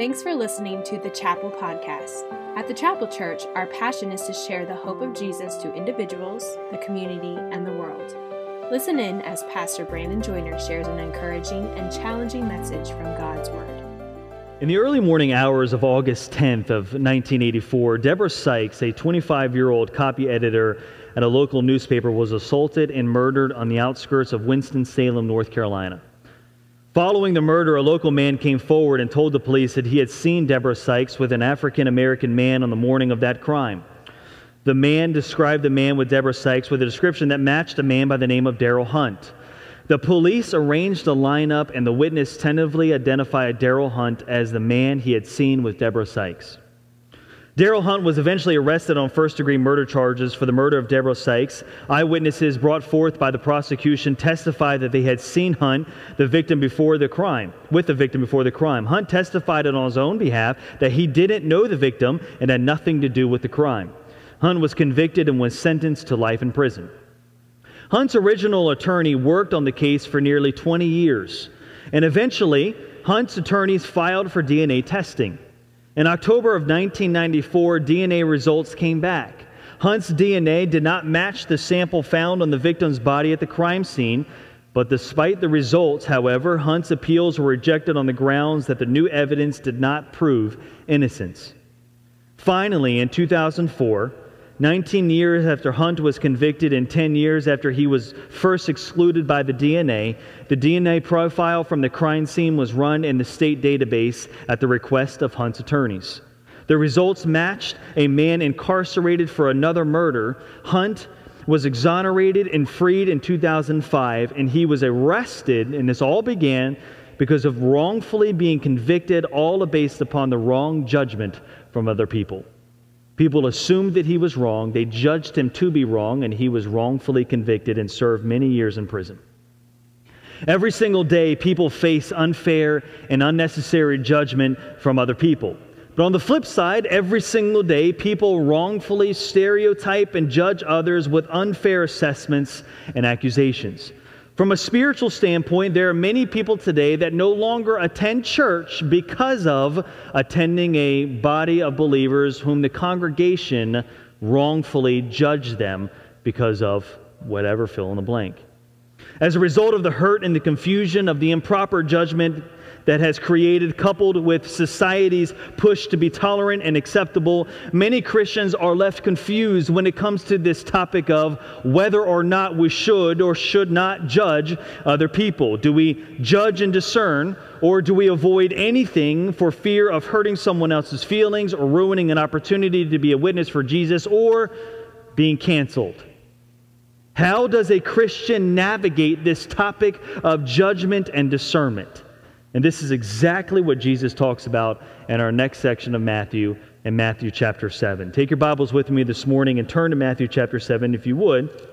Thanks for listening to the Chapel Podcast. At the Chapel Church, our passion is to share the hope of Jesus to individuals, the community, and the world. Listen in as Pastor Brandon Joyner shares an encouraging and challenging message from God's Word. In the early morning hours of August 10th of 1984, Deborah Sykes, a 25-year-old copy editor at a local newspaper, was assaulted and murdered on the outskirts of Winston-Salem, North Carolina. Following the murder, a local man came forward and told the police that he had seen Deborah Sykes with an African American man on the morning of that crime. The man described the man with Deborah Sykes with a description that matched a man by the name of Darryl Hunt. The police arranged a lineup, and the witness tentatively identified Darryl Hunt as the man he had seen with Deborah Sykes. Darryl Hunt was eventually arrested on first degree murder charges for the murder of Deborah Sykes. Eyewitnesses brought forth by the prosecution testified that they had seen Hunt, the victim before the crime, with the victim before the crime. Hunt testified on his own behalf that he didn't know the victim and had nothing to do with the crime. Hunt was convicted and was sentenced to life in prison. Hunt's original attorney worked on the case for nearly 20 years, and eventually, Hunt's attorneys filed for DNA testing. In October of 1994, DNA results came back. Hunt's DNA did not match the sample found on the victim's body at the crime scene, but despite the results, however, Hunt's appeals were rejected on the grounds that the new evidence did not prove innocence. Finally, in 2004, 19 years after Hunt was convicted and 10 years after he was first excluded by the DNA, the DNA profile from the crime scene was run in the state database at the request of Hunt's attorneys. The results matched a man incarcerated for another murder. Hunt was exonerated and freed in 2005, and he was arrested, and this all began because of wrongfully being convicted, all based upon the wrong judgment from other people. People assumed that he was wrong. They judged him to be wrong, and he was wrongfully convicted and served many years in prison. Every single day, people face unfair and unnecessary judgment from other people. But on the flip side, every single day, people wrongfully stereotype and judge others with unfair assessments and accusations. From a spiritual standpoint, there are many people today that no longer attend church because of attending a body of believers whom the congregation wrongfully judged them because of whatever fill in the blank. As a result of the hurt and the confusion of the improper judgment that has created, coupled with society's push to be tolerant and acceptable, many Christians are left confused when it comes to this topic of whether or not we should or should not judge other people. Do we judge and discern, or do we avoid anything for fear of hurting someone else's feelings or ruining an opportunity to be a witness for Jesus or being canceled? How does a Christian navigate this topic of judgment and discernment? And this is exactly what Jesus talks about in our next section of Matthew, in Matthew chapter 7. Take your Bibles with me this morning and turn to Matthew chapter 7 if you would.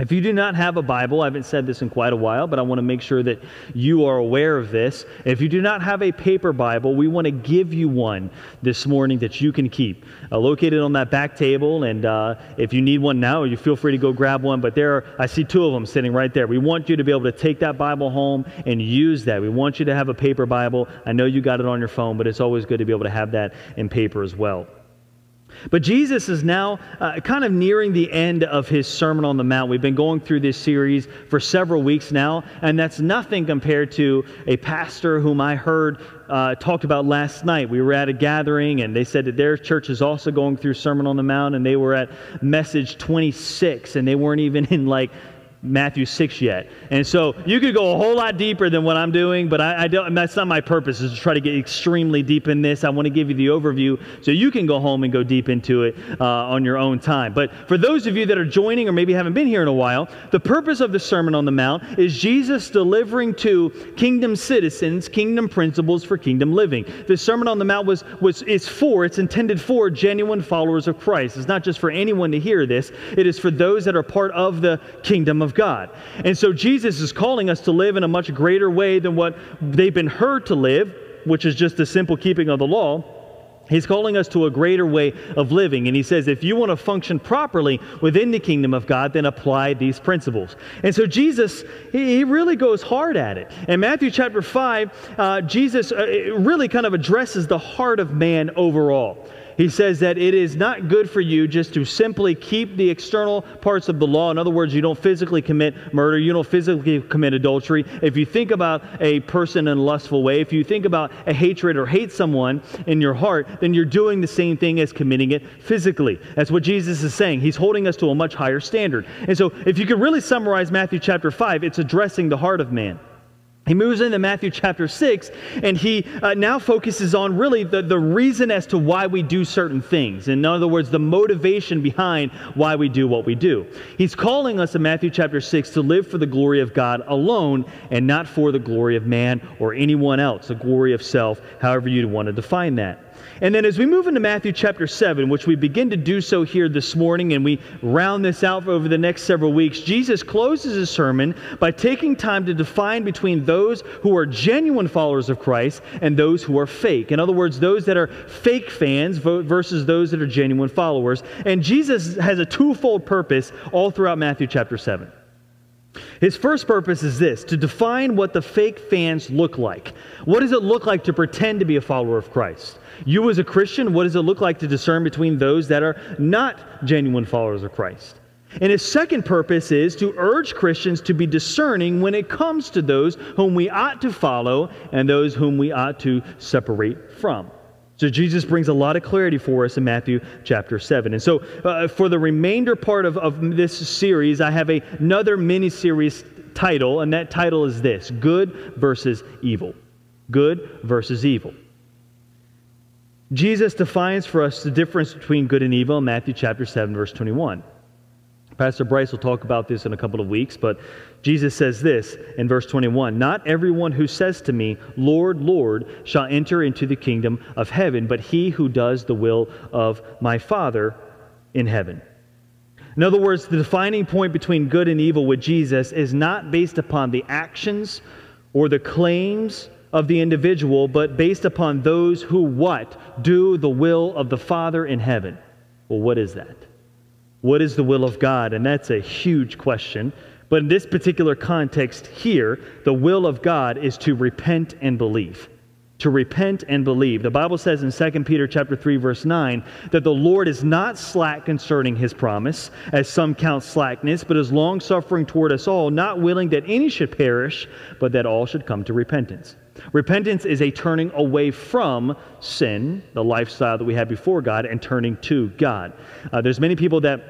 If you do not have a Bible, I haven't said this in quite a while, but I want to make sure that you are aware of this. If you do not have a paper Bible, we want to give you one this morning that you can keep. Uh, located on that back table, and uh, if you need one now, you feel free to go grab one. But there, are, I see two of them sitting right there. We want you to be able to take that Bible home and use that. We want you to have a paper Bible. I know you got it on your phone, but it's always good to be able to have that in paper as well. But Jesus is now uh, kind of nearing the end of his Sermon on the Mount. We've been going through this series for several weeks now, and that's nothing compared to a pastor whom I heard uh, talked about last night. We were at a gathering, and they said that their church is also going through Sermon on the Mount, and they were at message 26, and they weren't even in like Matthew 6 yet. And so you could go a whole lot deeper than what I'm doing, but I, I don't, that's not my purpose, is to try to get extremely deep in this. I want to give you the overview so you can go home and go deep into it uh, on your own time. But for those of you that are joining or maybe haven't been here in a while, the purpose of the Sermon on the Mount is Jesus delivering to kingdom citizens kingdom principles for kingdom living. The Sermon on the Mount was, was is for, it's intended for genuine followers of Christ. It's not just for anyone to hear this, it is for those that are part of the kingdom of of God. And so Jesus is calling us to live in a much greater way than what they've been heard to live, which is just the simple keeping of the law. He's calling us to a greater way of living. And he says, if you want to function properly within the kingdom of God, then apply these principles. And so Jesus, he really goes hard at it. In Matthew chapter 5, uh, Jesus uh, really kind of addresses the heart of man overall. He says that it is not good for you just to simply keep the external parts of the law. In other words, you don't physically commit murder, you don't physically commit adultery. If you think about a person in a lustful way, if you think about a hatred or hate someone in your heart, then you're doing the same thing as committing it physically. That's what Jesus is saying. He's holding us to a much higher standard. And so, if you could really summarize Matthew chapter 5, it's addressing the heart of man. He moves into Matthew chapter 6, and he uh, now focuses on really the, the reason as to why we do certain things. In other words, the motivation behind why we do what we do. He's calling us in Matthew chapter 6 to live for the glory of God alone and not for the glory of man or anyone else, the glory of self, however you want to define that. And then as we move into Matthew chapter 7, which we begin to do so here this morning, and we round this out over the next several weeks, Jesus closes his sermon by taking time to define between those who are genuine followers of Christ and those who are fake. In other words, those that are fake fans versus those that are genuine followers. And Jesus has a twofold purpose all throughout Matthew chapter 7. His first purpose is this to define what the fake fans look like. What does it look like to pretend to be a follower of Christ? You, as a Christian, what does it look like to discern between those that are not genuine followers of Christ? And his second purpose is to urge Christians to be discerning when it comes to those whom we ought to follow and those whom we ought to separate from. So Jesus brings a lot of clarity for us in Matthew chapter 7. And so uh, for the remainder part of, of this series, I have a, another mini series title, and that title is this Good versus Evil. Good versus Evil. Jesus defines for us the difference between good and evil in Matthew chapter 7, verse 21. Pastor Bryce will talk about this in a couple of weeks, but Jesus says this in verse 21 Not everyone who says to me, Lord, Lord, shall enter into the kingdom of heaven, but he who does the will of my Father in heaven. In other words, the defining point between good and evil with Jesus is not based upon the actions or the claims of the individual, but based upon those who what? Do the will of the Father in heaven. Well, what is that? What is the will of God? And that's a huge question. But in this particular context here, the will of God is to repent and believe. To repent and believe. The Bible says in 2 Peter chapter 3 verse 9 that the Lord is not slack concerning his promise, as some count slackness, but is long-suffering toward us all, not willing that any should perish, but that all should come to repentance. Repentance is a turning away from sin, the lifestyle that we had before God, and turning to God. Uh, there's many people that,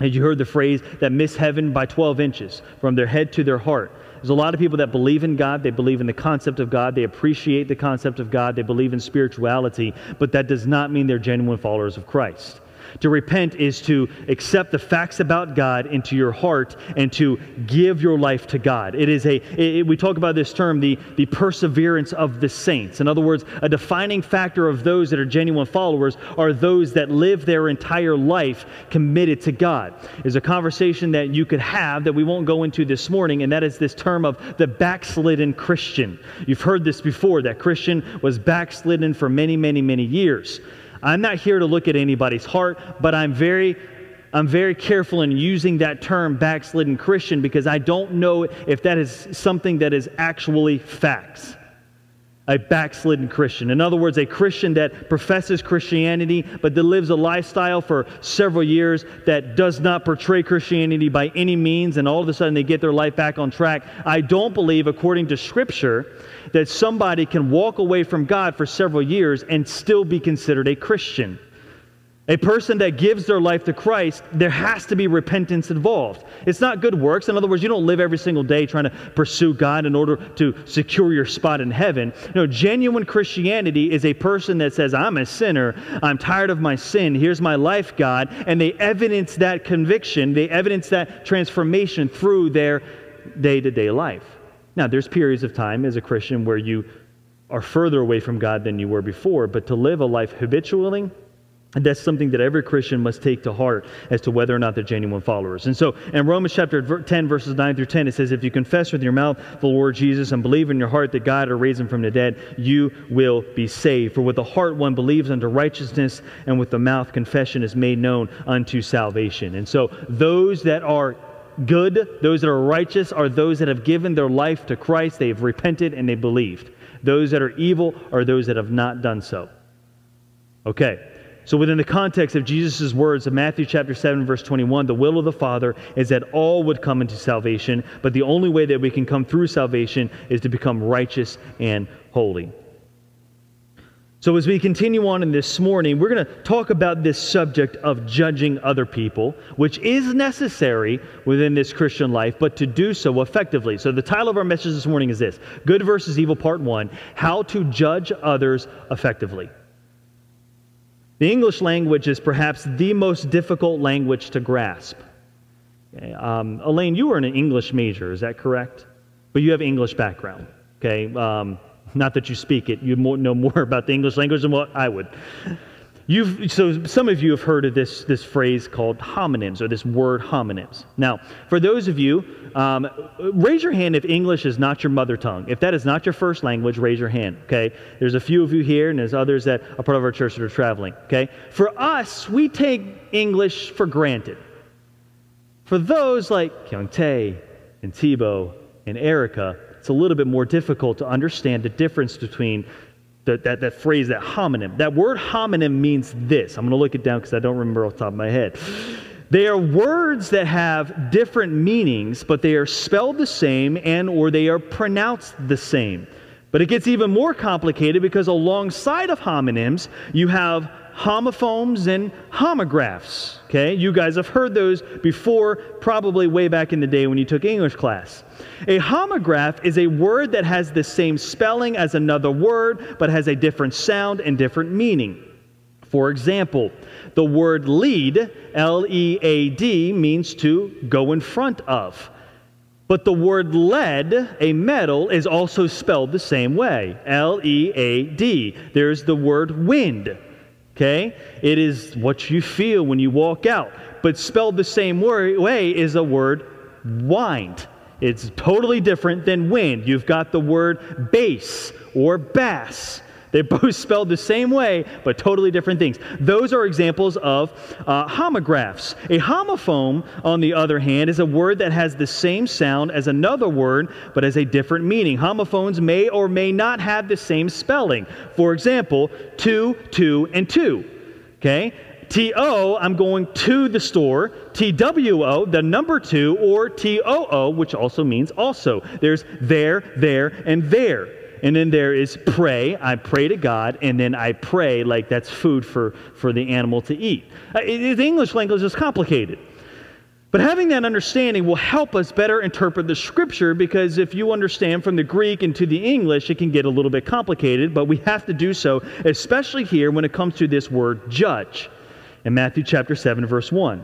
as you heard the phrase, that miss heaven by 12 inches from their head to their heart. There's a lot of people that believe in God, they believe in the concept of God, they appreciate the concept of God, they believe in spirituality, but that does not mean they're genuine followers of Christ. To repent is to accept the facts about God into your heart and to give your life to God. It is a, it, we talk about this term, the, the perseverance of the saints. In other words, a defining factor of those that are genuine followers are those that live their entire life committed to God. Is a conversation that you could have that we won't go into this morning, and that is this term of the backslidden Christian. You've heard this before, that Christian was backslidden for many, many, many years. I'm not here to look at anybody's heart, but I'm very I'm very careful in using that term backslidden Christian because I don't know if that is something that is actually facts. A backslidden Christian. In other words, a Christian that professes Christianity but that lives a lifestyle for several years that does not portray Christianity by any means, and all of a sudden they get their life back on track. I don't believe, according to Scripture, that somebody can walk away from God for several years and still be considered a Christian. A person that gives their life to Christ, there has to be repentance involved. It's not good works. In other words, you don't live every single day trying to pursue God in order to secure your spot in heaven. No, genuine Christianity is a person that says, I'm a sinner. I'm tired of my sin. Here's my life, God. And they evidence that conviction, they evidence that transformation through their day to day life. Now, there's periods of time as a Christian where you are further away from God than you were before, but to live a life habitually, And that's something that every Christian must take to heart as to whether or not they're genuine followers. And so in Romans chapter 10, verses 9 through 10, it says, If you confess with your mouth the Lord Jesus and believe in your heart that God will raise him from the dead, you will be saved. For with the heart one believes unto righteousness, and with the mouth confession is made known unto salvation. And so those that are good, those that are righteous, are those that have given their life to Christ. They have repented and they believed. Those that are evil are those that have not done so. Okay. So, within the context of Jesus' words of Matthew chapter 7, verse 21, the will of the Father is that all would come into salvation, but the only way that we can come through salvation is to become righteous and holy. So, as we continue on in this morning, we're going to talk about this subject of judging other people, which is necessary within this Christian life, but to do so effectively. So, the title of our message this morning is this Good versus Evil, Part 1 How to Judge Others Effectively. The English language is perhaps the most difficult language to grasp. Okay, um, Elaine, you were an English major, is that correct? But you have English background, okay? Um, not that you speak it, you know more about the English language than what I would. You've, so some of you have heard of this, this phrase called homonyms, or this word homonyms. Now, for those of you, um, raise your hand if English is not your mother tongue. If that is not your first language, raise your hand, okay? There's a few of you here, and there's others that are part of our church that are traveling, okay? For us, we take English for granted. For those like Kyung Tae and Thibaut and Erica, it's a little bit more difficult to understand the difference between that, that, that phrase, that homonym. That word homonym means this. I'm going to look it down because I don't remember off the top of my head. They are words that have different meanings, but they are spelled the same and or they are pronounced the same. But it gets even more complicated because alongside of homonyms, you have homophones and homographs. Okay, you guys have heard those before, probably way back in the day when you took English class. A homograph is a word that has the same spelling as another word, but has a different sound and different meaning. For example, the word lead, L E A D, means to go in front of. But the word lead, a metal, is also spelled the same way L E A D. There's the word wind okay? It is what you feel when you walk out. But spelled the same way is a word wind. It's totally different than wind. You've got the word bass or bass. They're both spelled the same way, but totally different things. Those are examples of uh, homographs. A homophone, on the other hand, is a word that has the same sound as another word, but has a different meaning. Homophones may or may not have the same spelling. For example, two, two, and two. Okay? T-O, I'm going to the store. T-W-O, the number two, or T-O-O, which also means also. There's there, there, and there. And then there is pray. I pray to God, and then I pray like that's food for, for the animal to eat. Uh, the English language is complicated. But having that understanding will help us better interpret the scripture because if you understand from the Greek into the English, it can get a little bit complicated, but we have to do so, especially here when it comes to this word judge in Matthew chapter 7, verse 1.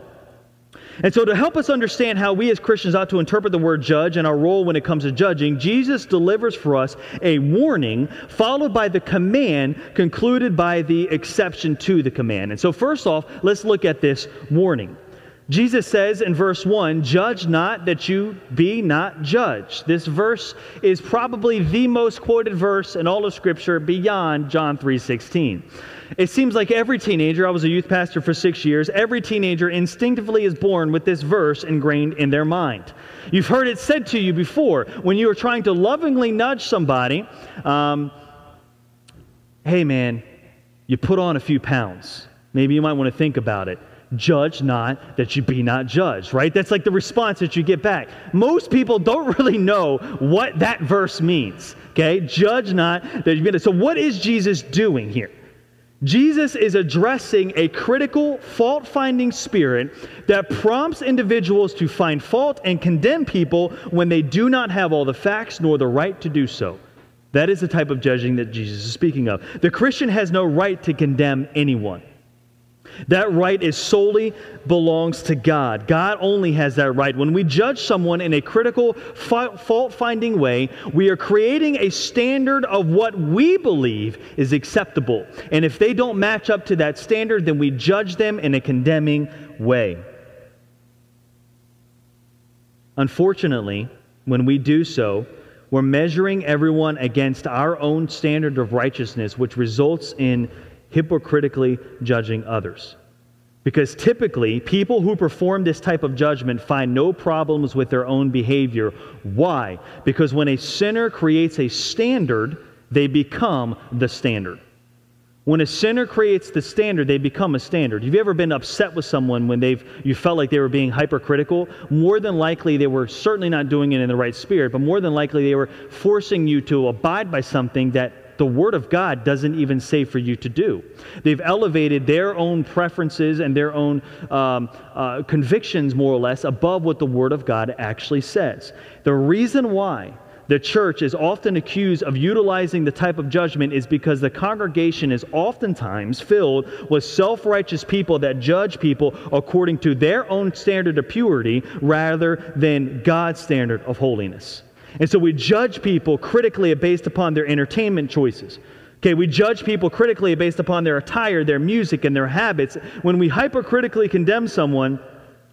And so, to help us understand how we as Christians ought to interpret the word judge and our role when it comes to judging, Jesus delivers for us a warning followed by the command, concluded by the exception to the command. And so, first off, let's look at this warning. Jesus says in verse 1, Judge not that you be not judged. This verse is probably the most quoted verse in all of Scripture beyond John 3:16. It seems like every teenager, I was a youth pastor for six years, every teenager instinctively is born with this verse ingrained in their mind. You've heard it said to you before when you are trying to lovingly nudge somebody, um, hey man, you put on a few pounds. Maybe you might want to think about it judge not that you be not judged, right? That's like the response that you get back. Most people don't really know what that verse means, okay? Judge not that you be not. So, what is Jesus doing here? Jesus is addressing a critical, fault finding spirit that prompts individuals to find fault and condemn people when they do not have all the facts nor the right to do so. That is the type of judging that Jesus is speaking of. The Christian has no right to condemn anyone. That right is solely belongs to God. God only has that right. When we judge someone in a critical, fault finding way, we are creating a standard of what we believe is acceptable. And if they don't match up to that standard, then we judge them in a condemning way. Unfortunately, when we do so, we're measuring everyone against our own standard of righteousness, which results in hypocritically judging others. Because typically, people who perform this type of judgment find no problems with their own behavior. Why? Because when a sinner creates a standard, they become the standard. When a sinner creates the standard, they become a standard. Have you ever been upset with someone when they've you felt like they were being hypercritical? More than likely they were certainly not doing it in the right spirit, but more than likely they were forcing you to abide by something that the Word of God doesn't even say for you to do. They've elevated their own preferences and their own um, uh, convictions, more or less, above what the Word of God actually says. The reason why the church is often accused of utilizing the type of judgment is because the congregation is oftentimes filled with self righteous people that judge people according to their own standard of purity rather than God's standard of holiness. And so we judge people critically based upon their entertainment choices. Okay, we judge people critically based upon their attire, their music, and their habits. When we hypercritically condemn someone,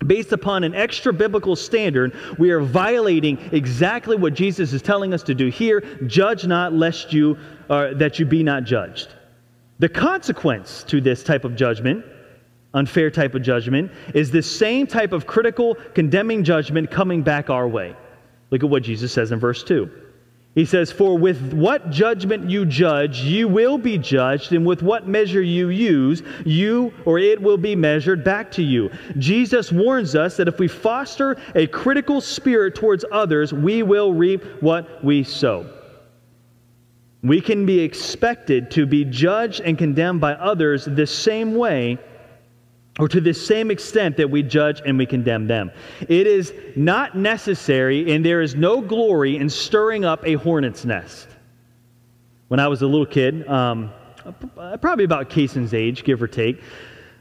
based upon an extra biblical standard, we are violating exactly what Jesus is telling us to do here judge not, lest you, uh, that you be not judged. The consequence to this type of judgment, unfair type of judgment, is this same type of critical, condemning judgment coming back our way. Look at what Jesus says in verse 2. He says, For with what judgment you judge, you will be judged, and with what measure you use, you or it will be measured back to you. Jesus warns us that if we foster a critical spirit towards others, we will reap what we sow. We can be expected to be judged and condemned by others the same way or to the same extent that we judge and we condemn them. It is not necessary, and there is no glory in stirring up a hornet's nest. When I was a little kid, um, probably about Cason's age, give or take,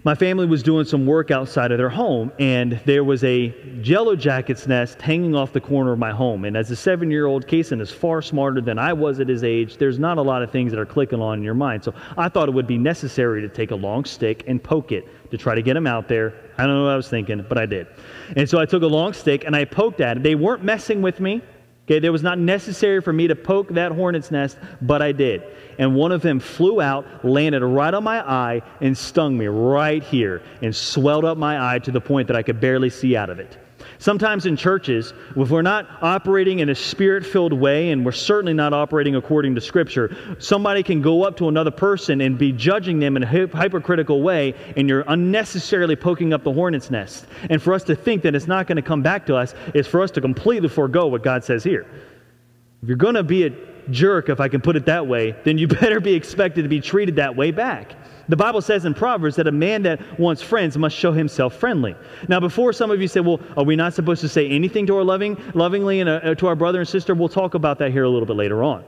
my family was doing some work outside of their home, and there was a yellow jacket's nest hanging off the corner of my home. And as a seven year old, Cason is far smarter than I was at his age. There's not a lot of things that are clicking on in your mind. So I thought it would be necessary to take a long stick and poke it to try to get him out there. I don't know what I was thinking, but I did. And so I took a long stick and I poked at it. They weren't messing with me. Okay, it was not necessary for me to poke that hornet's nest, but I did. And one of them flew out, landed right on my eye, and stung me right here and swelled up my eye to the point that I could barely see out of it. Sometimes in churches, if we're not operating in a spirit filled way, and we're certainly not operating according to Scripture, somebody can go up to another person and be judging them in a hypercritical way, and you're unnecessarily poking up the hornet's nest. And for us to think that it's not going to come back to us is for us to completely forego what God says here. If you're going to be a jerk, if I can put it that way, then you better be expected to be treated that way back. The Bible says in Proverbs that a man that wants friends must show himself friendly. Now, before some of you say, well, are we not supposed to say anything to our loving, lovingly and uh, to our brother and sister? We'll talk about that here a little bit later on.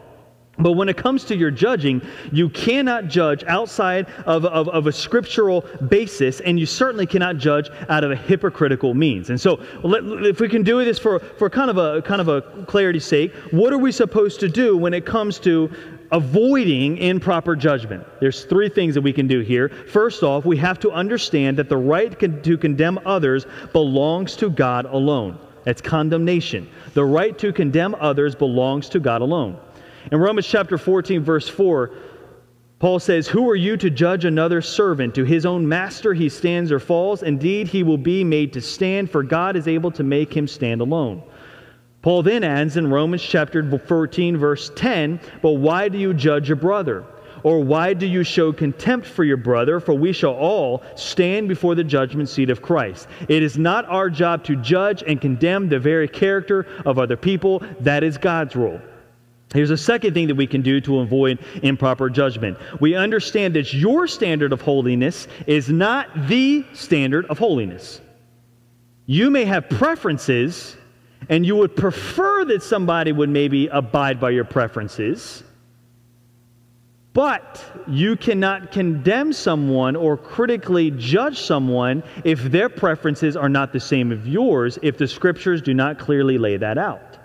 But when it comes to your judging, you cannot judge outside of, of, of, a scriptural basis, and you certainly cannot judge out of a hypocritical means. And so, let, if we can do this for, for kind, of a, kind of a clarity's sake, what are we supposed to do when it comes to avoiding improper judgment. There's three things that we can do here. First off, we have to understand that the right to condemn others belongs to God alone. That's condemnation. The right to condemn others belongs to God alone. In Romans chapter 14, verse 4, Paul says, Who are you to judge another servant? To his own master he stands or falls. Indeed, he will be made to stand, for God is able to make him stand alone. Paul then adds in Romans chapter 14, verse 10, But why do you judge your brother? Or why do you show contempt for your brother? For we shall all stand before the judgment seat of Christ. It is not our job to judge and condemn the very character of other people. That is God's role. Here's a second thing that we can do to avoid improper judgment. We understand that your standard of holiness is not the standard of holiness. You may have preferences and you would prefer that somebody would maybe abide by your preferences, But you cannot condemn someone or critically judge someone if their preferences are not the same as yours, if the scriptures do not clearly lay that out.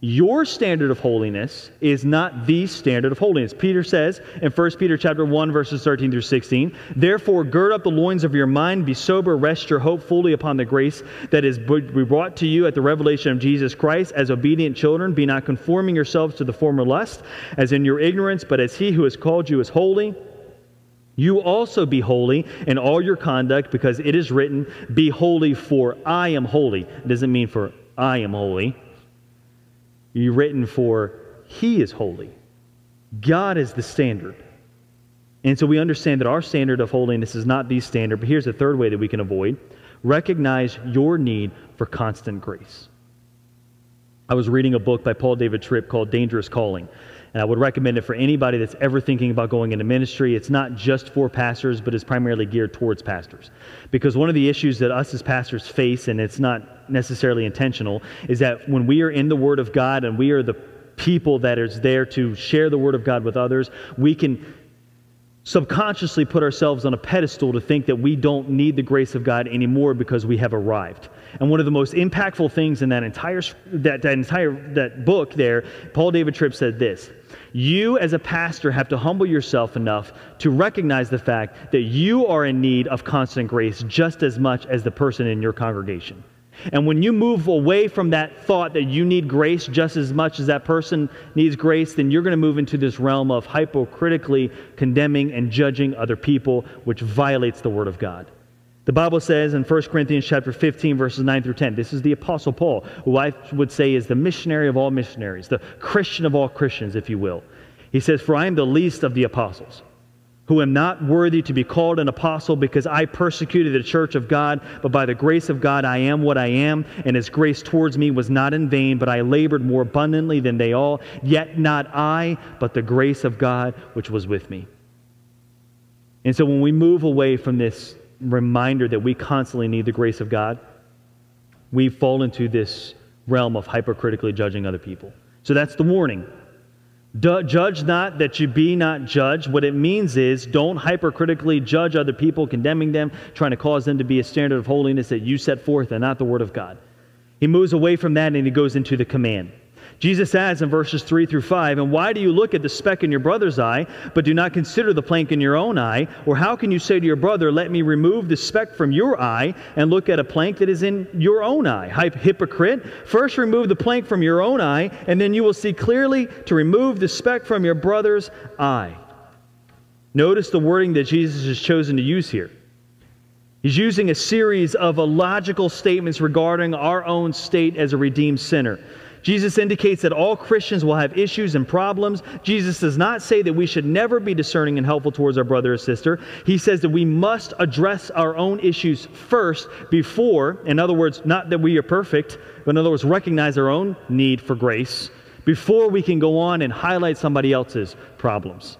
Your standard of holiness is not the standard of holiness. Peter says in 1 Peter chapter 1 verses 13 through 16, "Therefore gird up the loins of your mind, be sober, rest your hope fully upon the grace that is brought to you at the revelation of Jesus Christ. As obedient children, be not conforming yourselves to the former lust, as in your ignorance, but as he who has called you is holy, you also be holy in all your conduct, because it is written, Be holy, for I am holy. It doesn't mean for I am holy you written for He is holy. God is the standard. And so we understand that our standard of holiness is not the standard, but here's a third way that we can avoid recognize your need for constant grace. I was reading a book by Paul David Tripp called Dangerous Calling. And I would recommend it for anybody that's ever thinking about going into ministry. It's not just for pastors, but it's primarily geared towards pastors. Because one of the issues that us as pastors face, and it's not necessarily intentional, is that when we are in the Word of God and we are the people that is there to share the Word of God with others, we can subconsciously put ourselves on a pedestal to think that we don't need the grace of God anymore because we have arrived. And one of the most impactful things in that entire that, that entire that book there, Paul David Tripp said this. You, as a pastor, have to humble yourself enough to recognize the fact that you are in need of constant grace just as much as the person in your congregation. And when you move away from that thought that you need grace just as much as that person needs grace, then you're going to move into this realm of hypocritically condemning and judging other people, which violates the Word of God. The Bible says in 1 Corinthians chapter 15 verses 9 through 10. This is the apostle Paul, who I would say is the missionary of all missionaries, the Christian of all Christians if you will. He says, "For I am the least of the apostles, who am not worthy to be called an apostle because I persecuted the church of God, but by the grace of God I am what I am, and his grace towards me was not in vain, but I labored more abundantly than they all, yet not I, but the grace of God which was with me." And so when we move away from this reminder that we constantly need the grace of God, we fall into this realm of hypercritically judging other people. So that's the warning. Judge not that you be not judged. What it means is don't hypercritically judge other people, condemning them, trying to cause them to be a standard of holiness that you set forth and not the Word of God. He moves away from that and he goes into the command. Jesus adds in verses 3 through 5, And why do you look at the speck in your brother's eye, but do not consider the plank in your own eye? Or how can you say to your brother, Let me remove the speck from your eye, and look at a plank that is in your own eye? Hypocrite, first remove the plank from your own eye, and then you will see clearly to remove the speck from your brother's eye. Notice the wording that Jesus has chosen to use here. He's using a series of illogical statements regarding our own state as a redeemed sinner. Jesus indicates that all Christians will have issues and problems. Jesus does not say that we should never be discerning and helpful towards our brother or sister. He says that we must address our own issues first before, in other words, not that we are perfect, but in other words, recognize our own need for grace before we can go on and highlight somebody else's problems.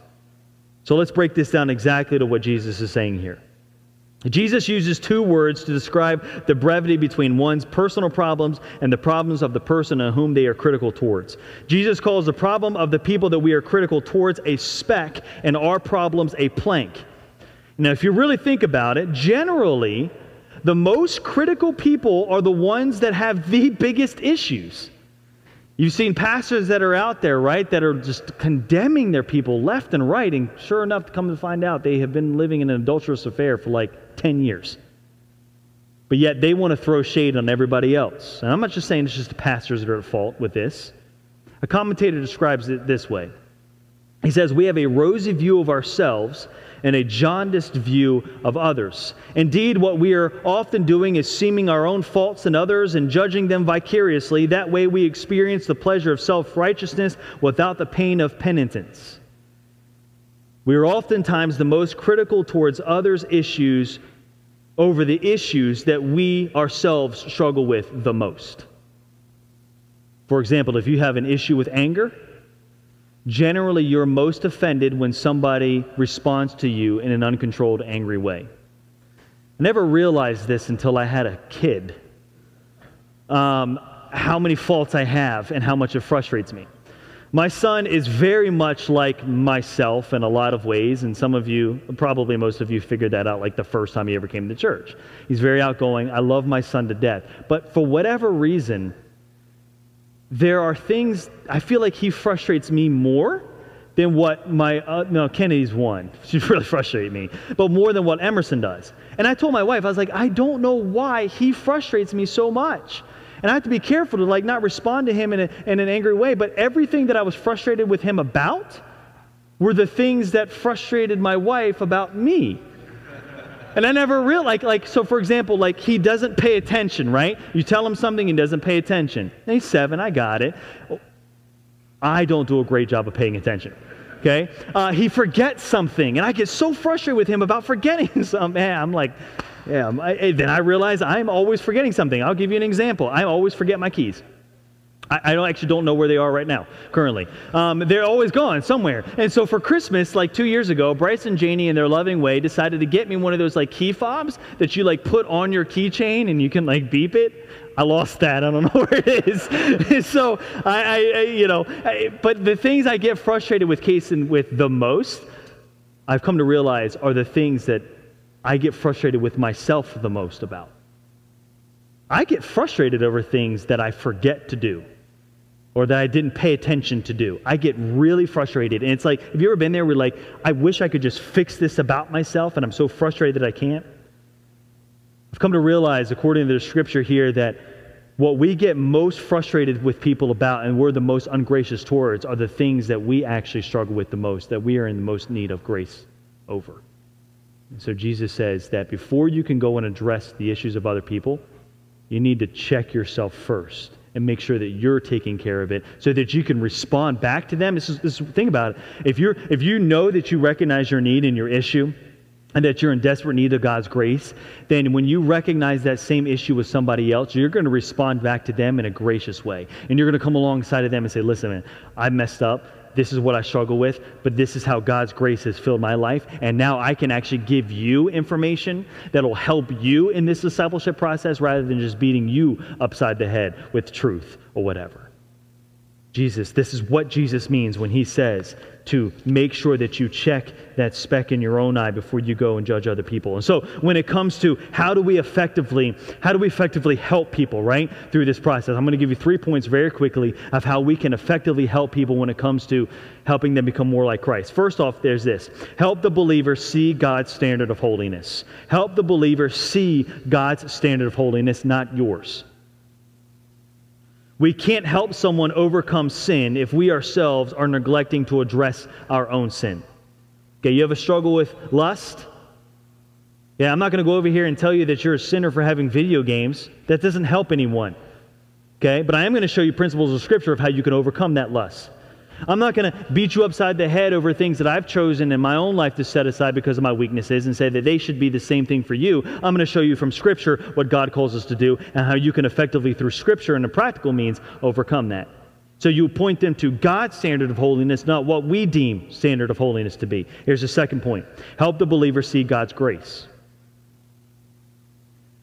So let's break this down exactly to what Jesus is saying here. Jesus uses two words to describe the brevity between one's personal problems and the problems of the person on whom they are critical towards. Jesus calls the problem of the people that we are critical towards a speck and our problems a plank. Now, if you really think about it, generally, the most critical people are the ones that have the biggest issues. You've seen pastors that are out there, right, that are just condemning their people left and right, and sure enough, come to find out they have been living in an adulterous affair for like 10 years. But yet they want to throw shade on everybody else. And I'm not just saying it's just the pastors that are at fault with this. A commentator describes it this way He says, We have a rosy view of ourselves and a jaundiced view of others. Indeed, what we are often doing is seeming our own faults in others and judging them vicariously. That way, we experience the pleasure of self righteousness without the pain of penitence. We are oftentimes the most critical towards others' issues over the issues that we ourselves struggle with the most. For example, if you have an issue with anger, generally you're most offended when somebody responds to you in an uncontrolled, angry way. I never realized this until I had a kid. Um, how many faults I have and how much it frustrates me. My son is very much like myself in a lot of ways, and some of you, probably most of you, figured that out like the first time he ever came to church. He's very outgoing. I love my son to death. But for whatever reason, there are things I feel like he frustrates me more than what my, uh, no, Kennedy's one. She really frustrates me, but more than what Emerson does. And I told my wife, I was like, I don't know why he frustrates me so much. And I have to be careful to like not respond to him in, a, in an angry way, but everything that I was frustrated with him about were the things that frustrated my wife about me. And I never realized, like, like, so for example, like he doesn't pay attention, right? You tell him something, he doesn't pay attention. He's seven, I got it. I don't do a great job of paying attention. Okay? Uh, he forgets something, and I get so frustrated with him about forgetting something. Man, I'm like, yeah. I, then I realize I'm always forgetting something. I'll give you an example. I always forget my keys. I, don't, actually don't know where they are right now, currently. Um, they're always gone somewhere. And so for Christmas, like two years ago, Bryce and Janie, in their loving way, decided to get me one of those like key fobs that you like put on your keychain and you can like beep it. I lost that. I don't know where it is. so I, I, you know, I, but the things I get frustrated with Kason with the most, I've come to realize are the things that I get frustrated with myself the most about. I get frustrated over things that I forget to do or that I didn't pay attention to do. I get really frustrated. And it's like, have you ever been there where, like, I wish I could just fix this about myself and I'm so frustrated that I can't? I've come to realize, according to the scripture here, that what we get most frustrated with people about and we're the most ungracious towards are the things that we actually struggle with the most, that we are in the most need of grace over. And so Jesus says that before you can go and address the issues of other people, you need to check yourself first and make sure that you're taking care of it so that you can respond back to them. This is, this thing about it. If, you're, if you know that you recognize your need and your issue, and that you're in desperate need of God's grace, then when you recognize that same issue with somebody else, you're going to respond back to them in a gracious way. And you're going to come alongside of them and say, listen, man, I messed up. This is what I struggle with, but this is how God's grace has filled my life. And now I can actually give you information that'll help you in this discipleship process rather than just beating you upside the head with truth or whatever. Jesus, this is what Jesus means when he says to make sure that you check that speck in your own eye before you go and judge other people. And so when it comes to how do we effectively how do we effectively help people, right? Through this process. I'm going to give you 3 points very quickly of how we can effectively help people when it comes to helping them become more like Christ. First off, there's this. Help the believer see God's standard of holiness. Help the believer see God's standard of holiness, not yours. We can't help someone overcome sin if we ourselves are neglecting to address our own sin. Okay, you have a struggle with lust? Yeah, I'm not going to go over here and tell you that you're a sinner for having video games. That doesn't help anyone. Okay, but I am going to show you principles of Scripture of how you can overcome that lust. I'm not going to beat you upside the head over things that I've chosen in my own life to set aside because of my weaknesses and say that they should be the same thing for you. I'm going to show you from Scripture what God calls us to do and how you can effectively, through Scripture and a practical means, overcome that. So you point them to God's standard of holiness, not what we deem standard of holiness to be. Here's the second point help the believer see God's grace.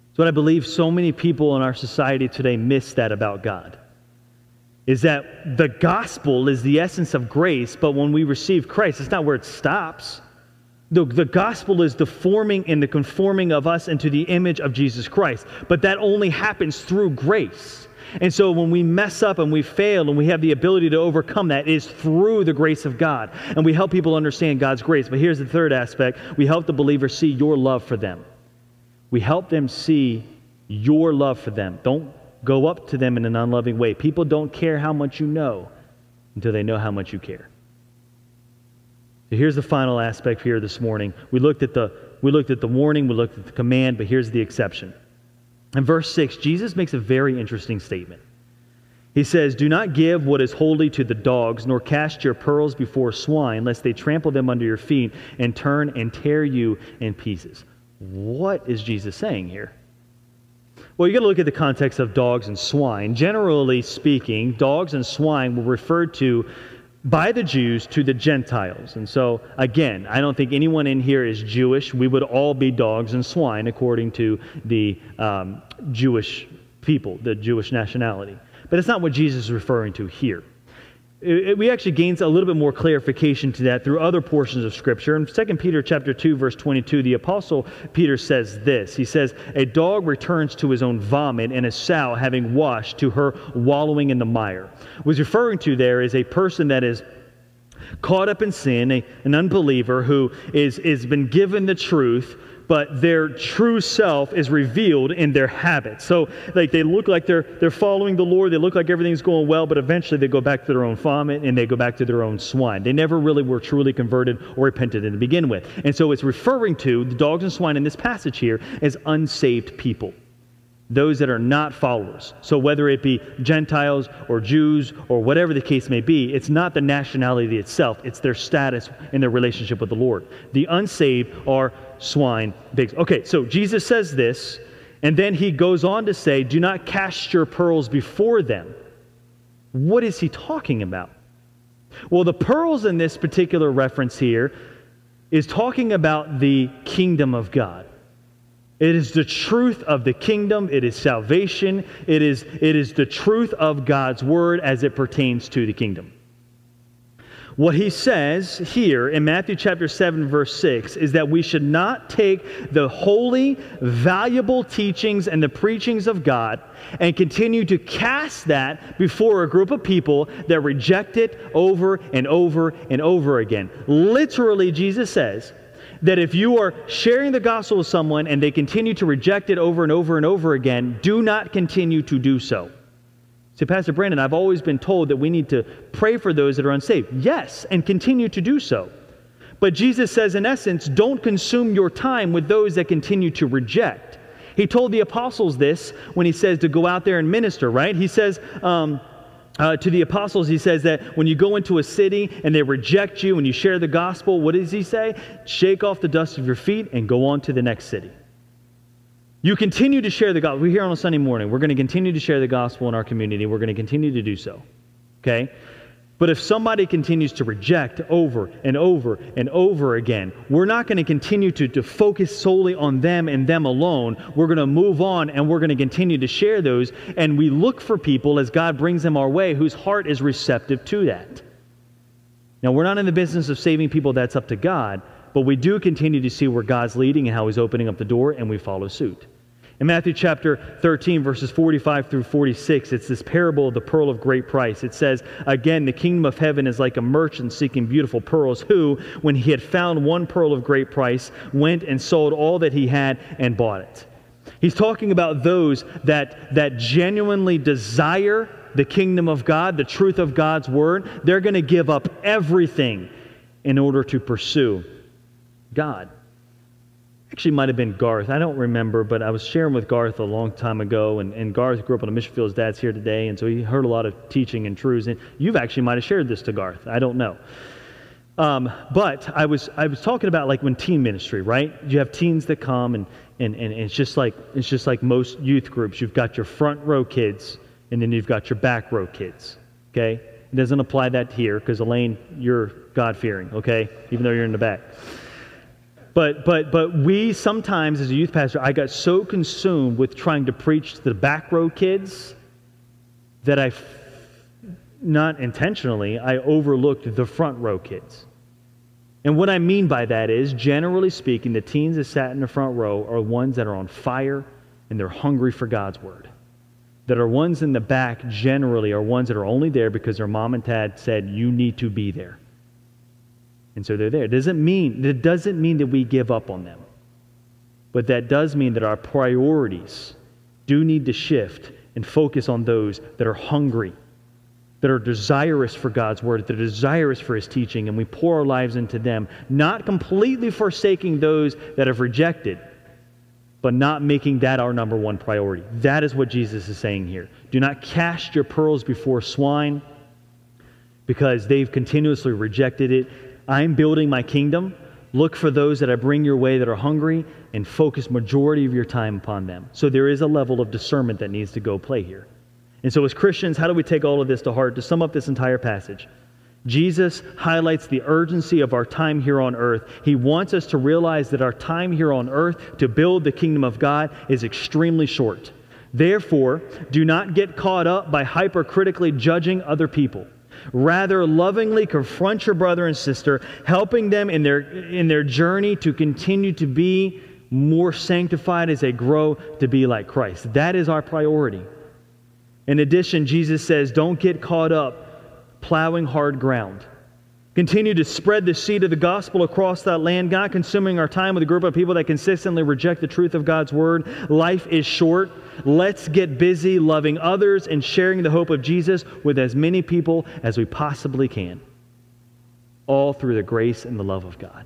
It's what I believe so many people in our society today miss that about God is that the gospel is the essence of grace, but when we receive Christ, it's not where it stops. The, the gospel is the forming and the conforming of us into the image of Jesus Christ, but that only happens through grace. And so when we mess up and we fail and we have the ability to overcome that, it is through the grace of God. And we help people understand God's grace. But here's the third aspect we help the believer see your love for them. We help them see your love for them. Don't go up to them in an unloving way. People don't care how much you know until they know how much you care. So here's the final aspect here this morning. We looked at the we looked at the warning, we looked at the command, but here's the exception. In verse 6, Jesus makes a very interesting statement. He says, Do not give what is holy to the dogs, nor cast your pearls before swine, lest they trample them under your feet and turn and tear you in pieces. What is Jesus saying here? Well, you got to look at the context of dogs and swine. Generally speaking, dogs and swine were referred to by the Jews to the Gentiles. And so, again, I don't think anyone in here is Jewish. We would all be dogs and swine according to the um, Jewish people, the Jewish nationality. But it's not what Jesus is referring to here. It, we actually gains a little bit more clarification to that through other portions of scripture. In 2 peter chapter 2 verse 22 the apostle peter says this. He says a dog returns to his own vomit and a sow having washed to her wallowing in the mire. What he's referring to there is a person that is caught up in sin a, an unbeliever who is, is been given the truth but their true self is revealed in their habits. So, like, they look like they're, they're following the Lord, they look like everything's going well, but eventually they go back to their own vomit and they go back to their own swine. They never really were truly converted or repented to begin with. And so, it's referring to the dogs and swine in this passage here as unsaved people those that are not followers. So, whether it be Gentiles or Jews or whatever the case may be, it's not the nationality itself, it's their status in their relationship with the Lord. The unsaved are swine, pigs. Okay, so Jesus says this, and then he goes on to say, Do not cast your pearls before them. What is he talking about? Well, the pearls in this particular reference here is talking about the kingdom of God. It is the truth of the kingdom. It is salvation. It is, it is the truth of God's word as it pertains to the kingdom. What he says here in Matthew chapter 7, verse 6, is that we should not take the holy, valuable teachings and the preachings of God and continue to cast that before a group of people that reject it over and over and over again. Literally, Jesus says, that if you are sharing the gospel with someone and they continue to reject it over and over and over again, do not continue to do so. Pastor Brandon, I've always been told that we need to pray for those that are unsaved. Yes, and continue to do so. But Jesus says, in essence, don't consume your time with those that continue to reject. He told the apostles this when he says to go out there and minister, right? He says, um, uh, to the apostles, he says that when you go into a city and they reject you and you share the gospel, what does he say? Shake off the dust of your feet and go on to the next city. You continue to share the gospel. We're here on a Sunday morning. We're going to continue to share the gospel in our community. We're going to continue to do so. Okay? But if somebody continues to reject over and over and over again, we're not going to continue to, to focus solely on them and them alone. We're going to move on and we're going to continue to share those. And we look for people as God brings them our way whose heart is receptive to that. Now, we're not in the business of saving people, that's up to God. But we do continue to see where God's leading and how He's opening up the door, and we follow suit. In Matthew chapter 13, verses 45 through 46, it's this parable of the pearl of great price. It says, Again, the kingdom of heaven is like a merchant seeking beautiful pearls, who, when he had found one pearl of great price, went and sold all that he had and bought it. He's talking about those that, that genuinely desire the kingdom of God, the truth of God's word. They're going to give up everything in order to pursue God actually might have been Garth. I don't remember, but I was sharing with Garth a long time ago, and, and Garth grew up on a mission field. His dad's here today, and so he heard a lot of teaching and truths. And you've actually might have shared this to Garth. I don't know. Um, but I was I was talking about like when teen ministry, right? You have teens that come, and, and, and it's just like it's just like most youth groups. You've got your front row kids, and then you've got your back row kids. Okay, it doesn't apply that here because Elaine, you're God fearing. Okay, even though you're in the back. But, but, but we sometimes, as a youth pastor, I got so consumed with trying to preach to the back row kids that I, not intentionally, I overlooked the front row kids. And what I mean by that is, generally speaking, the teens that sat in the front row are ones that are on fire and they're hungry for God's word. That are ones in the back, generally, are ones that are only there because their mom and dad said, You need to be there. And so they're there. It doesn't mean, it doesn't mean that we give up on them. But that does mean that our priorities do need to shift and focus on those that are hungry, that are desirous for God's word, that are desirous for his teaching, and we pour our lives into them, not completely forsaking those that have rejected, but not making that our number one priority. That is what Jesus is saying here. Do not cast your pearls before swine because they've continuously rejected it I'm building my kingdom. Look for those that I bring your way that are hungry and focus majority of your time upon them. So there is a level of discernment that needs to go play here. And so as Christians, how do we take all of this to heart? To sum up this entire passage, Jesus highlights the urgency of our time here on earth. He wants us to realize that our time here on earth to build the kingdom of God is extremely short. Therefore, do not get caught up by hypercritically judging other people. Rather, lovingly confront your brother and sister, helping them in their, in their journey to continue to be more sanctified as they grow to be like Christ. That is our priority. In addition, Jesus says, don't get caught up plowing hard ground. Continue to spread the seed of the gospel across that land, not consuming our time with a group of people that consistently reject the truth of God's word. Life is short. Let's get busy loving others and sharing the hope of Jesus with as many people as we possibly can, all through the grace and the love of God.